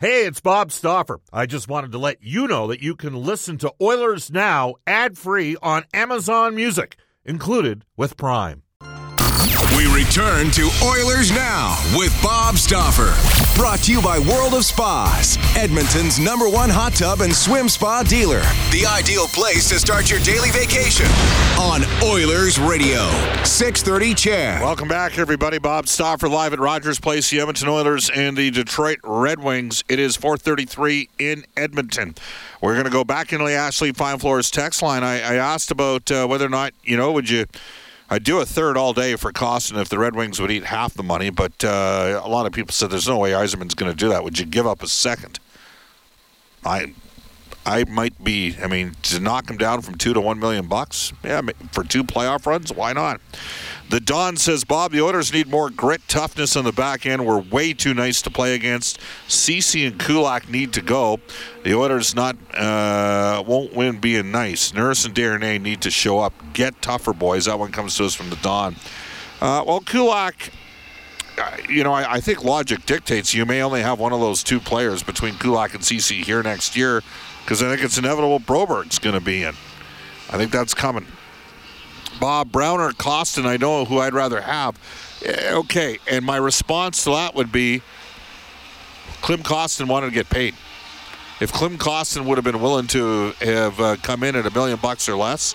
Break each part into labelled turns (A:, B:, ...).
A: Hey, it's Bob Stauffer. I just wanted to let you know that you can listen to Oilers Now ad free on Amazon Music, included with Prime.
B: We return to Oilers Now with Bob Stauffer. Brought to you by World of Spas, Edmonton's number one hot tub and swim spa dealer. The ideal place to start your daily vacation on Oilers Radio. 630 CHED.
C: Welcome back, everybody. Bob Stauffer live at Rogers Place, the Edmonton Oilers and the Detroit Red Wings. It is 433 in Edmonton. We're going to go back into the Ashley Fine Floors text line. I, I asked about uh, whether or not, you know, would you I'd do a third all day for Kostin if the Red Wings would eat half the money, but uh, a lot of people said there's no way Yzerman's going to do that. Would you give up a second? I I might be. I mean, to knock him down from two to one million bucks, yeah, for two playoff runs, why not? The Don says, Bob, the Oilers need more grit, toughness on the back end. We're way too nice to play against. Ceci and Kulak need to go. The Oilers not uh, won't win being nice. Nurse and Desharnais need to show up. Get tougher, boys. That one comes to us from the Don. Uh, well, Kulak, uh, you know, I, I, think logic dictates you may only have one of those two players between Kulak and Ceci here next year because I think it's inevitable Broberg's going to be in. I think that's coming. Bob Brown or Kostin, I know who I'd rather have. Eh, okay, and my response to that would be Klim Kostin wanted to get paid. If Klim Kostin would have been willing to have uh, come in at a million bucks or less,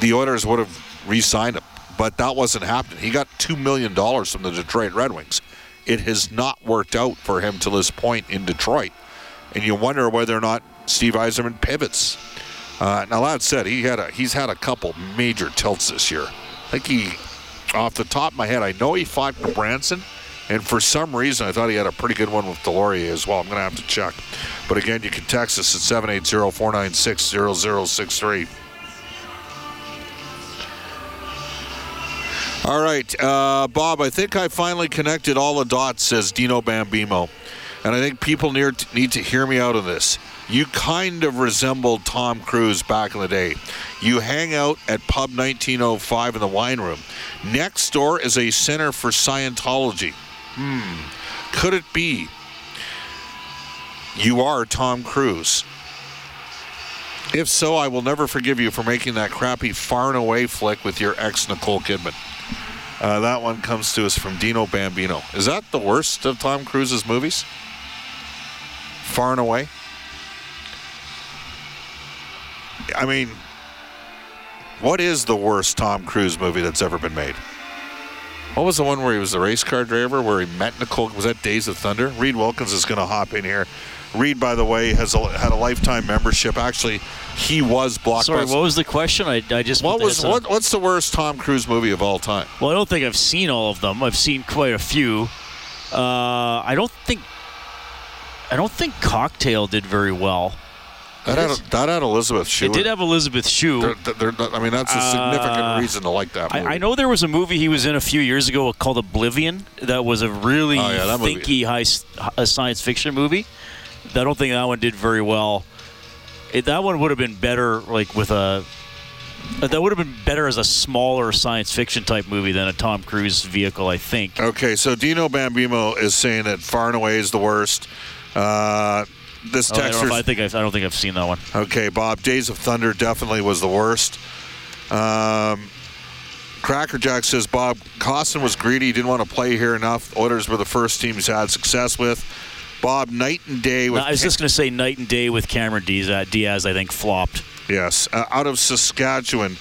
C: the Oilers would have re-signed him. But that wasn't happening. He got two million dollars from the Detroit Red Wings. It has not worked out for him to this point in Detroit, and you wonder whether or not Steve Yzerman pivots uh, now that said, he had a he's had a couple major tilts this year. I think he, off the top of my head, I know he fought Branson, and for some reason I thought he had a pretty good one with Deslauriers as well. I'm to have to check. But again, you can text us at 780-496-0063. All right, uh, Bob, I think I finally connected all the dots, says Dino Bambino. And I think people need to hear me out on this you kind of resembled Tom Cruise back in the day. You hang out at Pub 1905 in the wine room. Next door is a center for Scientology. Hmm. Could it be you are Tom Cruise? If so, I will never forgive you for making that crappy far and away flick with your ex Nicole Kidman. Uh, that one comes to us from Dino Bambino. Is that the worst of Tom Cruise's movies? Far and away? I mean, what is the worst Tom Cruise movie that's ever been made? What was the one where he was the race car driver where he met Nicole? Was that Days of Thunder? Reed Wilkins is going to hop in here. Reed, by the way, has a, had a lifetime membership. Actually, he was blockbuster.
D: Sorry, what was the question? I, I just
C: what was what, what's the worst Tom Cruise movie of all time?
D: Well, I don't think I've seen all of them. I've seen quite a few. Uh, I don't think I don't think Cocktail did very well.
C: That had, that had Elizabeth Shue.
D: It did have Elizabeth Shue.
C: They're, they're, I mean, that's a significant uh, reason to like that movie.
D: I, I, know there was a movie he was in a few years ago called Oblivion that was a really oh, yeah, thinky high a science fiction movie. I don't think that one did very well. It, that one would have been better, like with a. That would have been better as a smaller science fiction type movie than a Tom Cruise vehicle, I think.
C: Okay, so Dino Bambino is saying that Far and Away is the worst. Uh, this
D: oh,
C: texter.
D: I, I, think I've, I don't think I've seen that one.
C: Okay, Bob. Days of Thunder definitely was the worst. Um, Crackerjack says Bob Kostin was greedy. He didn't want to play here enough. Oilers were the first team he's had success with. Bob, Knight and Day. With
D: no, I was just going to say Knight and Day with Cameron Diaz. Diaz, I think, flopped.
C: Yes, uh, out of Saskatchewan.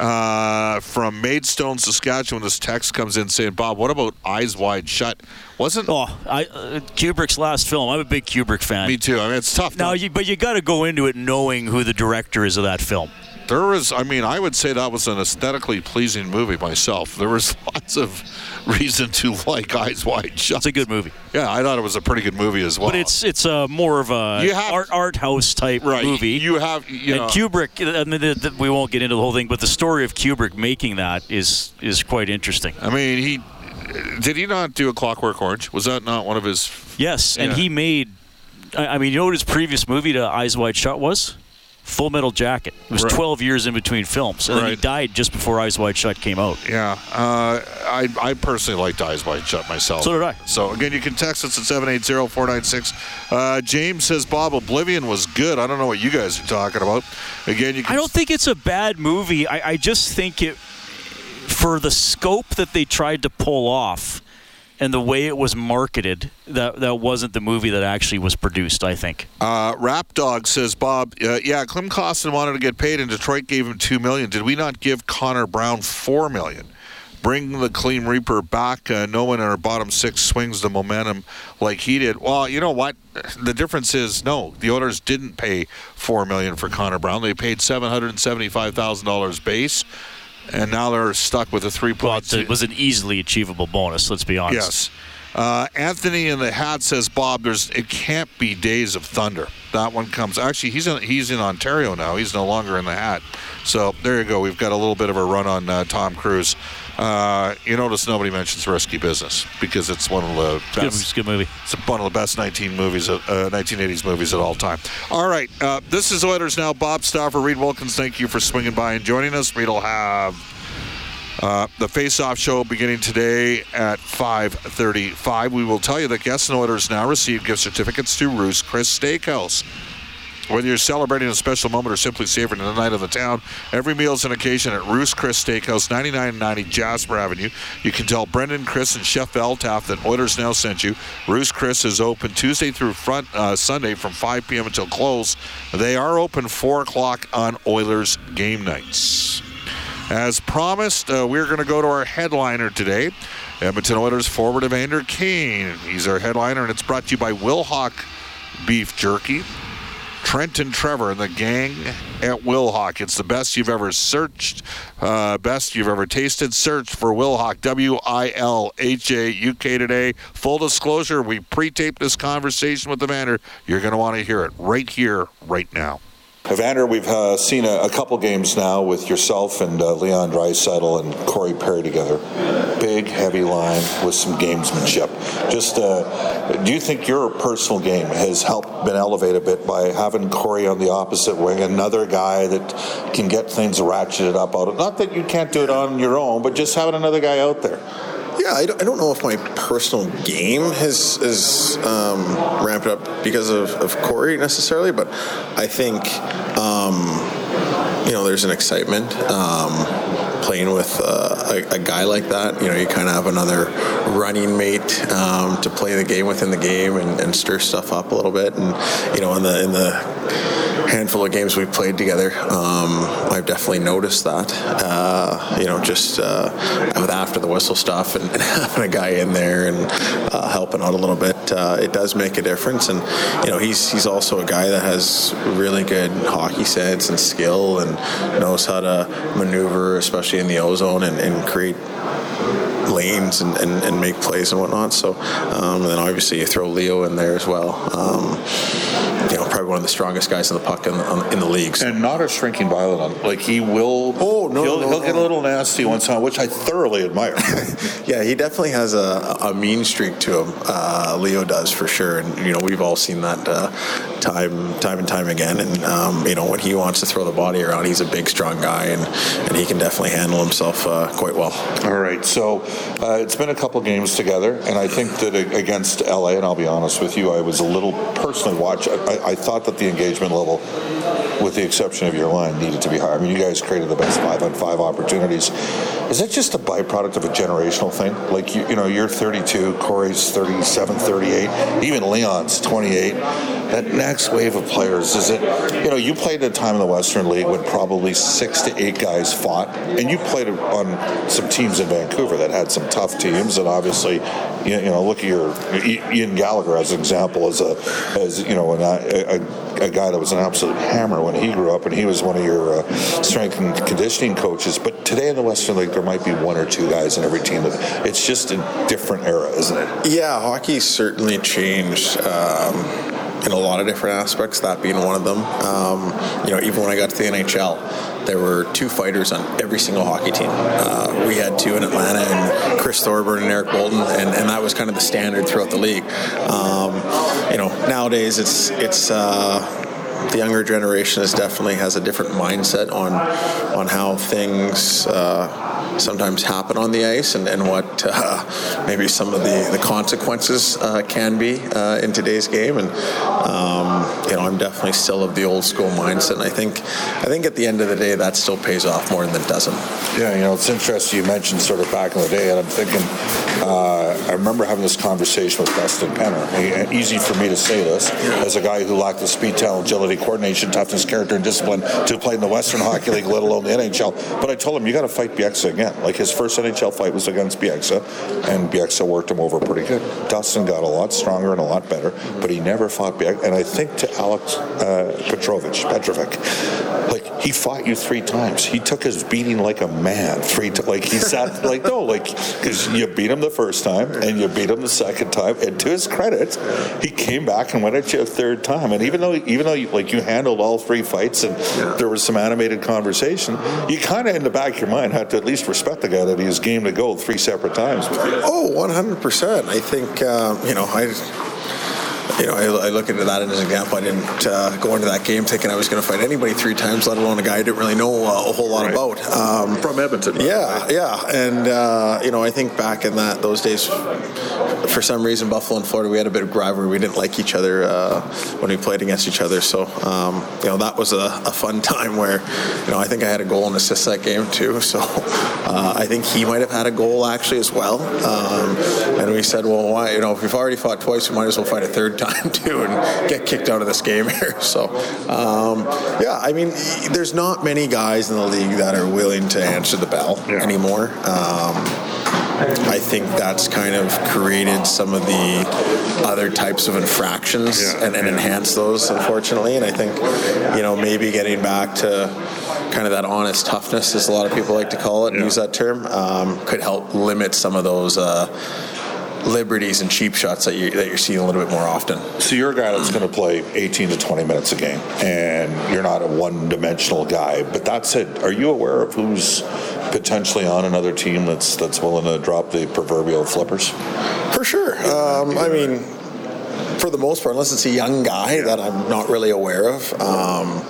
C: Uh, from Maidstone, Saskatchewan, this text comes in saying, "Bob, what about Eyes Wide Shut? Wasn't
D: oh, I, uh, Kubrick's last film? I'm a big Kubrick fan.
C: Me too. I mean, it's tough.
D: Now, you, but you got to go into it knowing who the director is of that film.
C: There was, I mean, I would say that was an aesthetically pleasing movie myself. There was lots of reason to like Eyes Wide Shut.
D: It's a good movie.
C: Yeah, I thought it was a pretty good movie as well.
D: But it's it's a more of a have, art art house type
C: right.
D: movie.
C: You have you
D: and
C: know,
D: Kubrick. Uh, I mean, the, the, we won't get into the whole thing, but the story of Kubrick making that is is quite interesting.
C: I mean, he did he not do a Clockwork Orange? Was that not one of his?
D: Yes, yeah. and he made. I mean, you know what his previous movie to Eyes Wide Shut was? Full Metal Jacket. It was right. 12 years in between films, and right. he died just before Eyes Wide Shut came out.
C: Yeah, uh, I, I personally liked Eyes Wide Shut myself.
D: So did I.
C: So again, you can text us at 780-496. Uh, James says Bob Oblivion was good. I don't know what you guys are talking about. Again, you. Can...
D: I don't think it's a bad movie. I, I just think it for the scope that they tried to pull off and the way it was marketed, that that wasn't the movie that actually was produced. I think.
C: Uh, Rap Dog says, Bob, uh, yeah, Klim Kostin wanted to get paid, and Detroit gave him two million. Did we not give Connor Brown four million? Bring the Clean Reaper back. Uh, no one in our bottom six swings the momentum like he did. Well, you know what? The difference is no. The Oilers didn't pay four million for Connor Brown. They paid seven hundred and seventy-five thousand dollars base and now they're stuck with a three point.
D: Well, it was an easily achievable bonus. Let's be honest.
C: Yes. Uh, Anthony in the hat says, "Bob, there's it can't be Days of Thunder. That one comes. Actually, he's in he's in Ontario now. He's no longer in the hat. So there you go. We've got a little bit of a run on uh, Tom Cruise. Uh, you notice nobody mentions Risky Business because it's one of the
D: best. It's a good movie.
C: It's one of the best 19 movies, uh, 1980s movies at all time. All right, uh, this is Oilers now. Bob Stauffer, Reed Wilkins. Thank you for swinging by and joining us. Reed will have. Uh, the face-off show beginning today at 5:35. We will tell you that guests and Oilers now receive gift certificates to Ruth's Chris Steakhouse. Whether you're celebrating a special moment or simply savoring the night of the town, every meal is an occasion at Ruth's Chris Steakhouse, 9990 Jasper Avenue. You can tell Brendan, Chris, and Chef Eltaff that Oilers now sent you. Ruth's Chris is open Tuesday through front, uh, Sunday from 5 p.m. until close. They are open 4 o'clock on Oilers game nights. As promised, uh, we're going to go to our headliner today. Edmonton Oilers forward Evander Kane. He's our headliner, and it's brought to you by Wilhauk Beef Jerky. Trent and Trevor and the gang at Wilhauk. It's the best you've ever searched, uh, best you've ever tasted. Search for Wilhauk, W I L H A U K today. Full disclosure, we pre taped this conversation with Evander. You're going to want to hear it right here, right now. Evander, we've uh, seen a, a, couple games now with yourself and uh, Leon Draisaitl and Corey Perry together. Big, heavy line with some gamesmanship. Just, uh, do you think your personal game has helped been elevated a bit by having Corey on the opposite wing, another guy that can get things ratcheted up out of? Not that you can't do it on your own, but just having another guy out there.
E: Yeah, I don't, I don't, know if my personal game has has um, ramped up because of, of Corey necessarily, but I think um, you know there's an excitement. Um, playing with uh, a, a, guy like that, you know, you kind of have another running mate um, to play the game within the game and, and, stir stuff up a little bit. And you know, in the in the handful of games we've played together, um, I've definitely noticed that. Uh, you know, just uh, with after the whistle stuff and, and, having a guy in there and uh, helping out a little bit, uh, it does make a difference. And you know, he's he's also a guy that has really good hockey sense and skill and knows how to maneuver, especially in the O-zone, and, and create lanes and, and, and, make plays and whatnot. So, um, and then obviously you throw Leo in there as well. Um, you know, probably one of the strongest guys in the puck in the, in the leagues.
C: And not a shrinking violet. Like he will.
E: Oh no,
C: he'll,
E: no,
C: he'll
E: no.
C: get a little nasty once in a while, which I thoroughly admire.
E: yeah, he definitely has a, a mean streak to him. Uh, Leo does for sure, and you know we've all seen that uh, time time and time again. And um, you know when he wants to throw the body around, he's a big, strong guy, and and he can definitely handle himself uh, quite well.
C: All right, so uh, it's been a couple games together, and I think that against LA, and I'll be honest with you, I was a little personally watch. I, I thought that the engagement level, with the exception of your line, needed to be higher. I mean, you guys created the best five on five opportunities. Is that just a byproduct of a generational thing? Like you, you know, you're 32, Corey's 37, 38, even Leon's 28. That next wave of players is it? You know, you played at a time in the Western League when probably six to eight guys fought, and you played on some teams in Vancouver that had some tough teams, and obviously, you, know, look at your Ian Gallagher as an example, as a as you know, a, a, a guy that was an absolute hammer when he grew up, and he was one of your uh, strength and conditioning coaches. But today in the Western League, there might be one or two guys in every team. That it's just a different era, isn't it?
E: Yeah, hockey certainly changed. Um, in a lot of different aspects, that being one of them. Um, you know, even when I got to the NHL, there were two fighters on every single hockey team. Uh, we had two in Atlanta, and Chris Thorburn and Eric Boulton, and, and that was kind of the standard throughout the league. Um, you know, nowadays it's it's. Uh, the younger generation is definitely has a different mindset on on how things. Uh, sometimes happen on the ice and, and what uh, maybe some of the, the consequences uh, can be uh, in today's game. And um, you know, I'm definitely still of the old school mindset. And I think I think at the end of the day, that still pays off more than it doesn't.
C: Yeah, you know, it's interesting you mentioned sort of back in the day, and I'm thinking, uh, I remember having this conversation with Dustin Penner. Easy for me to say this as a guy who lacked the speed, talent, agility, coordination, toughness, character, and discipline to play in the Western Hockey League, let alone the NHL. But I told him, you got to fight Bieksa again. Like his first NHL fight was against Bieksa, and Bieksa worked him over pretty good. Dustin got a lot stronger and a lot better, but he never fought Bieksa. And I think to Alex uh, Petrovich, Petrovic, like he fought you three times. He took his beating like a man. Three times. Like he sat like no, like because you beat him the first time and you beat him the second time. And to his credit, he came back and went at you a third time. And even though even though you, like you handled all three fights and yeah. there was some animated conversation, you kind of in the back of your mind had to at least respect the guy that he was game to go three separate times.
E: Oh, 100 percent. I think uh, you know I you know, I, I, look into that as an example. I didn't uh, go into that game thinking I was going to fight anybody three times, let alone a guy I didn't really know uh, a whole lot right. about.
C: Um, From Edmonton.
E: Yeah, right? yeah, and uh, you know, I think back in that those days, for some reason, Buffalo and Florida, we had a bit of rivalry. We didn't like each other uh, when we played against each other. So, um, you know, that was a, a, fun time where, you know, I think I had a goal and assist that game too. So, uh, I think he might have had a goal actually as well. Um, and we said, well, why? You know, if we've already fought twice, we might as well fight a third time too and get kicked out of this game here. So, um, yeah, I mean, there's not many guys in the league that are willing to answer the bell yeah. anymore. I think that's kind of created some of the other types of infractions yeah, and, and yeah. enhanced those, unfortunately. And I think, you know, maybe getting back to kind of that honest toughness, as a lot of people like to call it, and use that term, um, could help limit some of those. Uh, liberties and cheap shots that, you, that you're seeing a little bit more often.
C: So you're a guy that's going to play 18 to 20 minutes a game, and you're not a one-dimensional guy. But that said, are you aware of who's potentially on another team that's that's willing to drop the proverbial flippers?
E: For sure. Um, I mean, for the most part, unless it's a young guy that I'm not really aware of. Um,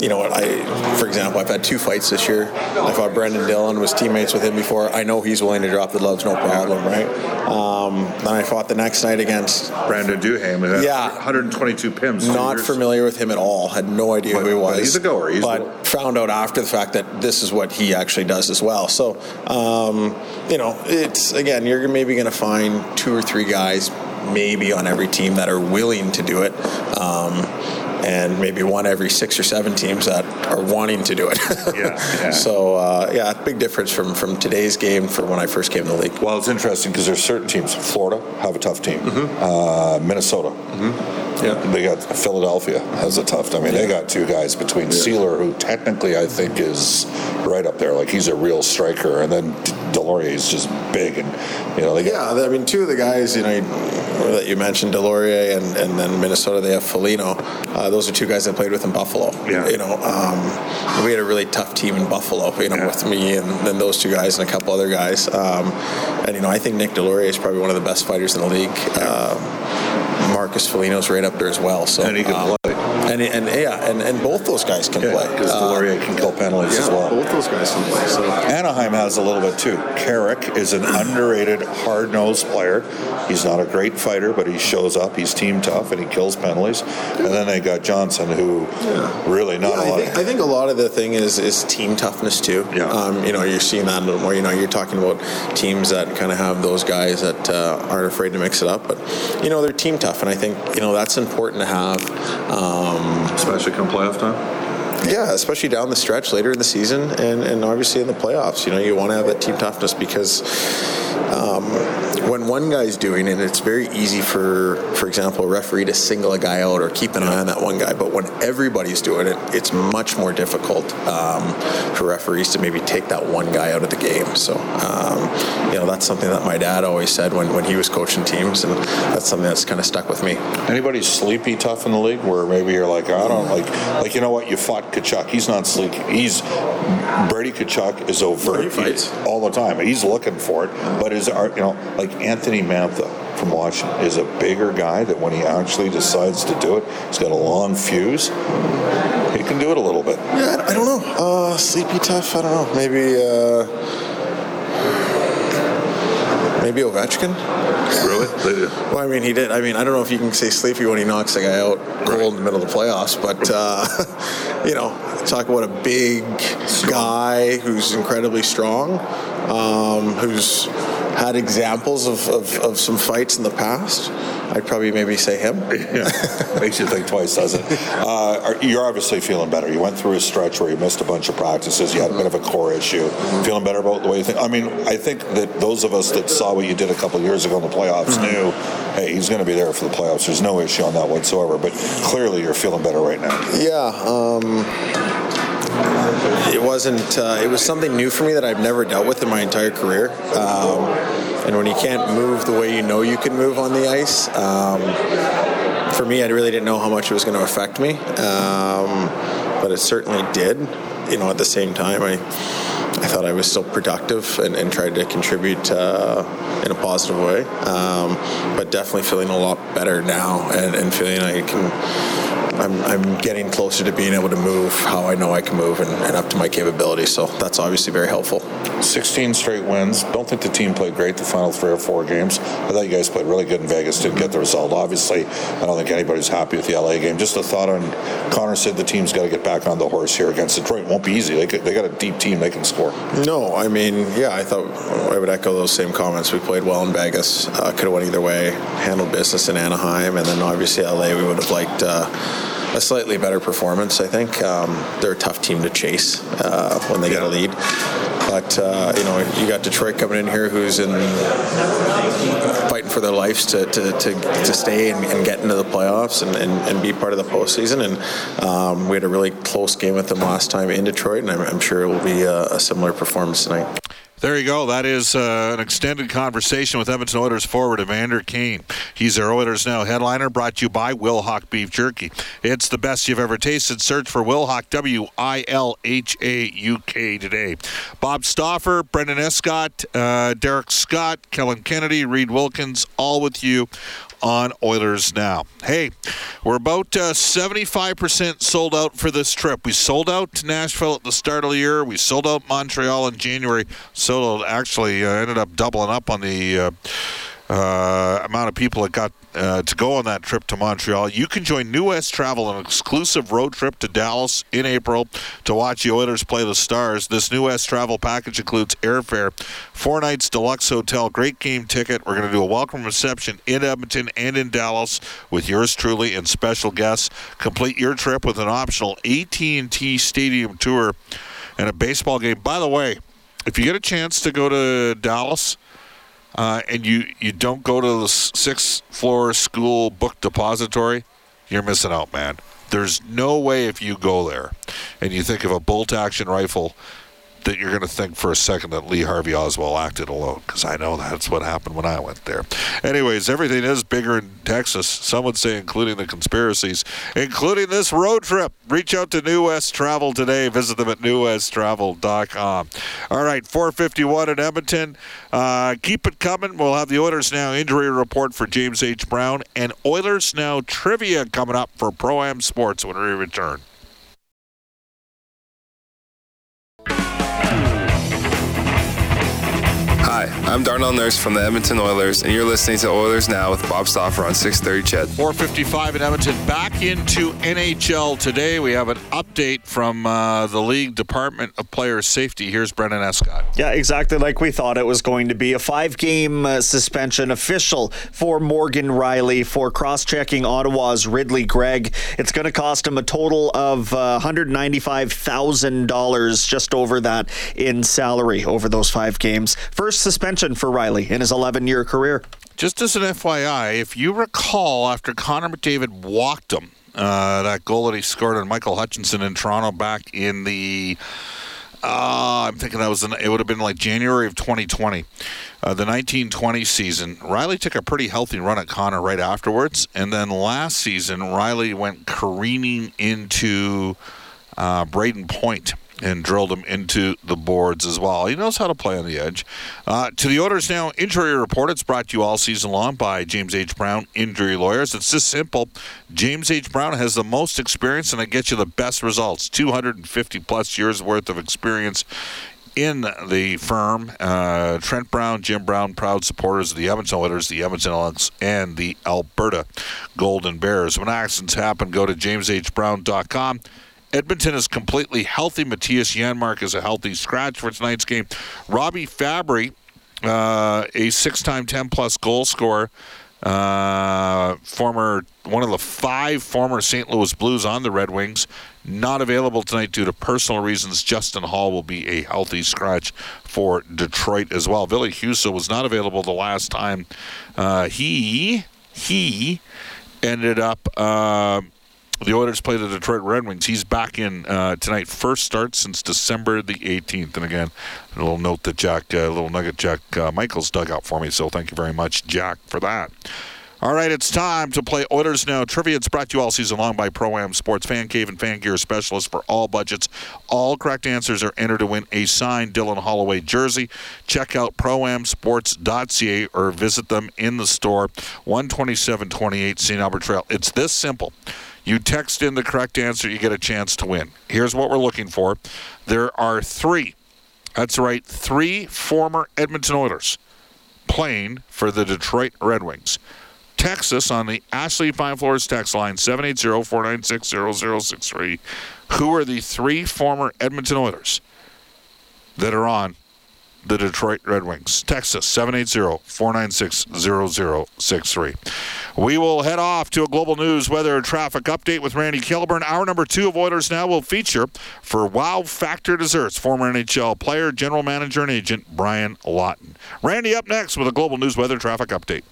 E: you know what? I, for example, I've had two fights this year. I fought Brendan Dillon, was teammates with him before. I know he's willing to drop the gloves, no problem, right? Um, then I fought the next night against
C: Brandon Duhaime. Yeah, 122 pims.
E: Not familiar with him at all. Had no idea but, who he was.
C: He's a goer. He's
E: but found out after the fact that this is what he actually does as well. So, um, you know, it's again, you're maybe going to find two or three guys maybe on every team that are willing to do it. Um, and maybe one every six or seven teams that are wanting to do it. yeah, yeah. So uh, yeah, big difference from from today's game from when I first came to the league.
C: Well, it's interesting because there's certain teams. Florida have a tough team. Mm-hmm. Uh, Minnesota. Mm-hmm. Yeah. They got Philadelphia has a tough. I mean, yeah. they got two guys between yeah. Seeler, who technically I think is right up there. Like he's a real striker, and then Deslauriers is just big, and you know they.
E: Got, yeah, I mean, two of the guys, you know, that you mentioned, Deslauriers, and, and then Minnesota, they have Foligno. Uh, those are two guys that played with in Buffalo. Yeah. You know, um, we had a really tough team in Buffalo. You know, yeah. with me and then those two guys and a couple other guys. Um, and you know, I think Nick Deslauriers is probably one of the best fighters in the league. Um, Marcus Foligno's right up there as well. So
C: and he can um, play.
E: And, and yeah, and, and both those guys can
C: yeah,
E: play.
C: Because uh, Deslauriers can kill penalties
E: yeah,
C: as well.
E: Both those guys can play. So
C: Anaheim has a little bit too. Carrick is an underrated, hard-nosed player. He's not a great fighter, but he shows up. He's team tough and he kills penalties. And then they got Johnston, who yeah. really not
E: yeah,
C: a lot.
E: I think, I think, a lot of the thing is is team toughness too. Yeah. Um, you know, you're seeing that a little more. You know, you're talking about teams that kind of have those guys that uh, aren't afraid to mix it up, but you know they're team tough, and I think you know that's important to have.
C: Um, Especially come playoff time.
E: Yeah, especially down the stretch later in the season, and, and obviously in the playoffs. You know, you want to have that team toughness because um, when one guy's doing it, it's very easy for, for example, a referee to single a guy out or keep an eye on that one guy. But when everybody's doing it, it's much more difficult um, for referees to maybe take that one guy out of the game. So, um, you know, that's something that my dad always said when, when he was coaching teams, and that's something that's kind of stuck with me.
C: Anybody sleepy tough in the league where maybe you're like, I don't like, like you know what, you fought Tkachuk. He's not sleepy. He's Brady Tkachuk is overt
E: he
C: all the time. He's looking for it, but is our you know like Anthony Mantha
F: from watching is a bigger guy that when he actually decides to do it, he's got a long fuse. He can do it a little bit.
E: Yeah, I don't know. Uh, sleepy tough. I don't know. Maybe. Uh, maybe Ovechkin.
F: Really?
E: well, I mean, he did. I mean, I don't know if you can say sleepy when he knocks a guy out cold in the middle of the playoffs, but uh, you know, talk about a big guy who's incredibly strong, um, who's had examples of, of, of, some fights in the past. I'd probably maybe say him.
F: yeah, makes you think twice, doesn't it? Uh, you're obviously feeling better. You went through a stretch where you missed a bunch of practices. You had a bit of a core issue. Feeling better about the way you think. I mean, I think that those of us that saw what you did a couple years ago in the playoffs mm-hmm. knew, hey, he's going to be there for the playoffs. There's no issue on that whatsoever. But clearly, you're feeling better right now.
E: Yeah. Um, it wasn't. Uh, it was something new for me that I've never dealt with in my entire career. Um, and when you can't move the way you know you can move on the ice, um, for me, I really didn't know how much it was going to affect me. Um, but it certainly did. You know, at the same time, I. I thought I was still productive and, and tried to contribute uh, in a positive way. Um, but definitely feeling a lot better now and, and feeling I can I'm, I'm getting closer to being able to move how I know I can move and, and up to my capabilities. So that's obviously very helpful.
F: 16 straight wins. Don't think the team played great the final three or four games. I thought you guys played really good in Vegas. Didn't get the result. Obviously, I don't think anybody's happy with the LA game. Just a thought on Connor said the team's got to get back on the horse here against Detroit. It won't be easy. They, they got a deep team. They can score.
E: No, I mean, yeah, I thought I would echo those same comments. We played well in Vegas. Uh, Could have went either way. Handled business in Anaheim, and then obviously LA. We would have liked. Uh, a slightly better performance. I think um, they're a tough team to chase uh, when they get a lead. But uh, you know, you got Detroit coming in here, who's in fighting for their lives to to, to, to stay and, and, get into the playoffs and, and, and, be part of the postseason. And um, we had a really close game with them last time in Detroit, and I'm, I'm sure it will be a, a similar performance tonight.
C: There you go. That is uh, an extended conversation with Edmonton Oilers forward Evander Kane. He's our Oilers Now headliner, brought to you by Wilhauk Beef Jerky. It's the best you've ever tasted. Search for Wilhauk, W I L H A U K today. Bob Stauffer, Brendan Escott, uh, Derek Scott, Kellen Kennedy, Reed Wilkins, all with you on Oilers Now. Hey, we're about uh, 75% sold out for this trip. We sold out to Nashville at the start of the year. We sold out Montreal in January. Sold actually uh, ended up doubling up on the. Uh, uh, amount of people that got uh, to go on that trip to Montreal. You can join New West Travel, an exclusive road trip to Dallas in April to watch the Oilers play the Stars. This New West Travel package includes airfare, four nights deluxe hotel, great game ticket. We're going to do a welcome reception in Edmonton and in Dallas with yours truly and special guests. Complete your trip with an optional AT&T Stadium tour and a baseball game. By the way, if you get a chance to go to Dallas uh, and you, you don't go to the sixth floor school book depository, you're missing out, man. There's no way if you go there and you think of a bolt action rifle that you're going to think for a second that Lee Harvey Oswald acted alone, because I know that's what happened when I went there. Anyways, everything is bigger in Texas. Some would say, including the conspiracies, including this road trip. Reach out to New West Travel today. Visit them at newwesttravel.com. All right, 451 in Edmonton. Uh, keep it coming. We'll have the Oilers Now injury report for James H. Brown and Oilers Now trivia coming up for Pro Am Sports when we return.
G: Hi, I'm Darnell Nurse from the Edmonton Oilers, and you're listening to Oilers Now with Bob Stauffer on 630 CHED.
C: 455 in Edmonton. Back into NHL today. We have an update from uh, the League Department of Player Safety. Here's Brendan Escott.
H: Yeah, exactly like we thought it was going to be. A five game uh, suspension official for Morgan Rielly for cross checking Ottawa's Ridly Greig. It's going to cost him a total of uh, $195,000, just over that in salary over those five games. First suspension for Rielly in his 11 year career.
C: Just as an FYI, if you recall, after Connor McDavid walked him, uh, that goal that he scored on Michael Hutchinson in Toronto back in the. Uh, I'm thinking that was in, it would have been like January of 2020, uh, the 1920 season. Rielly took a pretty healthy run at Connor right afterwards, and then last season Rielly went careening into uh, Brayden Point and drilled him into the boards as well. He knows how to play on the edge. Uh, to the Oilers now injury report. It's brought to you all season long by James H. Brown Injury Lawyers. It's just simple. James H. Brown has the most experience and it gets you the best results. 250 plus years worth of experience in the firm. Uh, Trent Brown, Jim Brown, proud supporters of the Edmonton Oilers, the Edmonton Elks, and the Alberta Golden Bears. When accidents happen, go to jameshbrown.com. Edmonton is completely healthy. Mattias Janmark is a healthy scratch for tonight's game. Robby Fabbri, uh, a six-time 10-plus goal scorer, uh, former one of the five former St. Louis Blues on the Red Wings, not available tonight due to personal reasons. Justin Holl will be a healthy scratch for Detroit as well. Ville Husso was not available the last time. Uh, he he ended up. The Oilers play the Detroit Red Wings. He's back in uh, tonight. First start since December the 18th. And again, a little note that Jack, a uh, little nugget Jack uh, Michaels dug out for me. So thank you very much, Jack, for that. All right, it's time to play Oilers Now Trivia. It's brought to you all season long by Pro Am Sports Fan Cave and Fan Gear Specialist for all budgets. All correct answers are entered to win a signed Dylan Holloway jersey. Check out proamsports.ca or visit them in the store, 12728 St. Albert Trail. It's this simple. You text in the correct answer, you get a chance to win. Here's what we're looking for there are three, that's right, three former Edmonton Oilers playing for the Detroit Red Wings. Texas on the Ashley Fine Floors text line 780-496-0063. Who are the three former Edmonton Oilers that are on the Detroit Red Wings. Texas 780-496-0063. We will head off to a global news weather traffic update with Randy Kilburn. Hour number two of Oilers Now will feature for Wow Factor Desserts, former NHL player, general manager, and agent Brian Lawton. Randy up next with a global news weather traffic update.